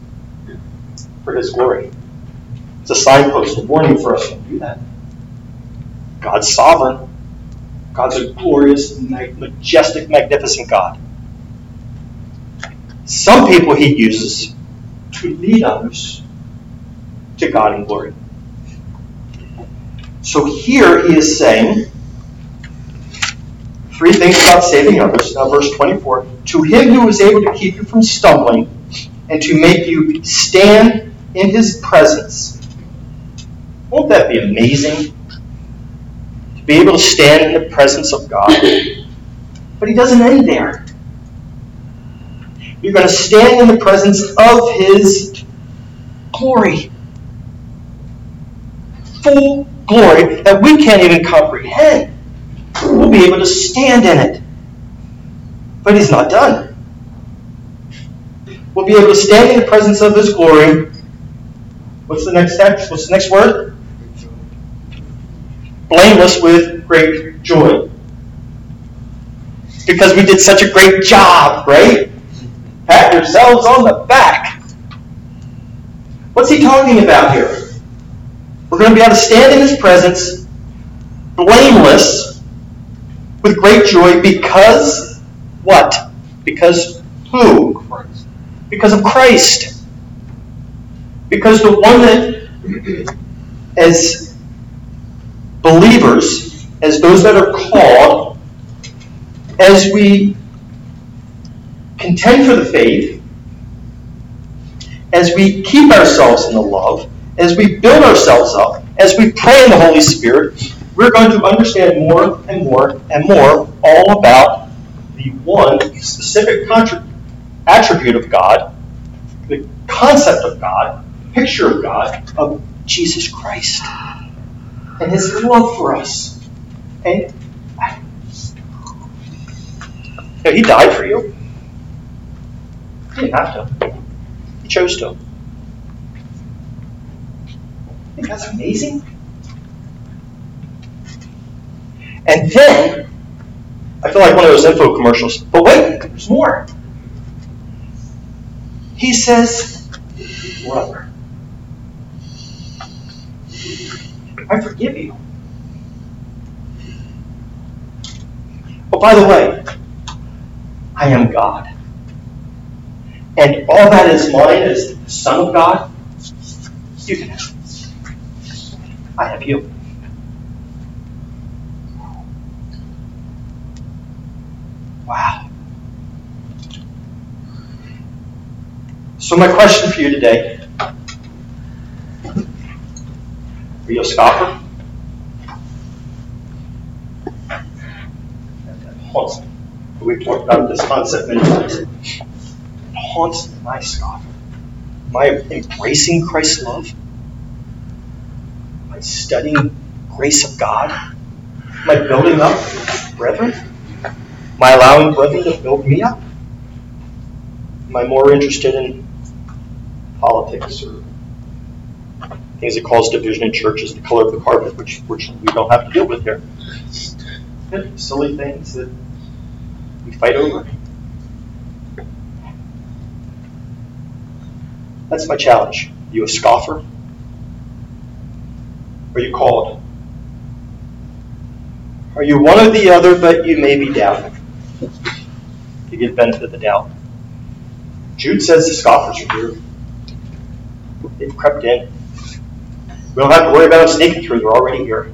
for His glory. It's a signpost, a warning for us to do that. God's sovereign. God's a glorious, majestic, magnificent God. Some people He uses to lead others to God in glory. So here he is saying three things about saving others. Now, verse 24 To him who is able to keep you from stumbling and to make you stand in his presence. Won't that be amazing? To be able to stand in the presence of God. But he doesn't end there. You're going to stand in the presence of his glory. Full glory that we can't even comprehend. We'll be able to stand in it. But he's not done. We'll be able to stand in the presence of his glory. What's the next text? What's the next word? Blameless with great joy. because we did such a great job, right? Pat yourselves on the back. What's he talking about here? We're going to be able to stand in his presence, blameless, with great joy, because what? Because who? Because of Christ. Because the one that, as believers, as those that are called, as we contend for the faith, as we keep ourselves in the love, as we build ourselves up, as we pray in the Holy Spirit, we're going to understand more and more and more all about the one specific attribute of God, the concept of God, picture of God, of Jesus Christ, and His love for us. And He died for you. He didn't have to. He chose to. I think that's amazing. And then, I feel like one of those info commercials. But wait, there's more. He says, Brother, I forgive you. Oh, by the way, I am God. And all that is mine is the Son of God. You can have. I have you. Wow. So, my question for you today are you a scoffer? We've talked about this concept many times. Haunts my scoffer. Am I embracing Christ's love? Am I studying grace of God? Am I building up brethren? Am I allowing brethren to build me up? Am I more interested in politics or things that cause division in churches, the color of the carpet, which fortunately we don't have to deal with here? Silly things that we fight over. That's my challenge. Are you a scoffer? Are you called? Are you one or the other, but you may be doubting? To give benefit of the doubt. Jude says the scoffers are here. They've crept in. We don't have to worry about them sneaking through, they're already here.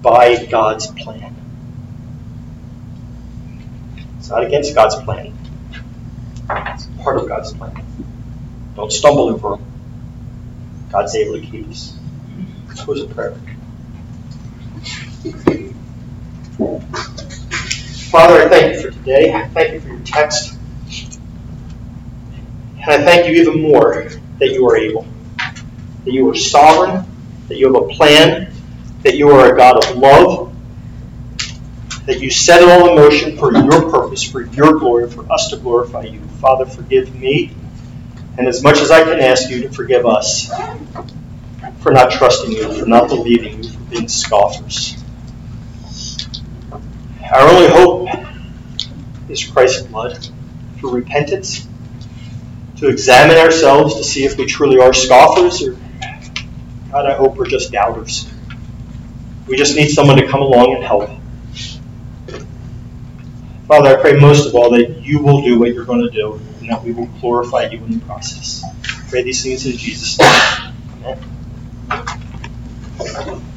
By God's plan. It's not against God's plan. It's part of God's plan. Don't stumble over them. God's able to keep us. Let's a prayer. Father, I thank you for today. I thank you for your text. And I thank you even more that you are able, that you are sovereign, that you have a plan, that you are a God of love, that you set it all in motion for your purpose, for your glory, for us to glorify you. Father, forgive me, and as much as I can ask you to forgive us for not trusting you, for not believing you, for being scoffers. Our only hope is Christ's blood for repentance, to examine ourselves to see if we truly are scoffers, or God, I hope we're just doubters. We just need someone to come along and help. Father, I pray most of all that you will do what you're going to do and that we will glorify you in the process. I pray these things in Jesus' name. Amen.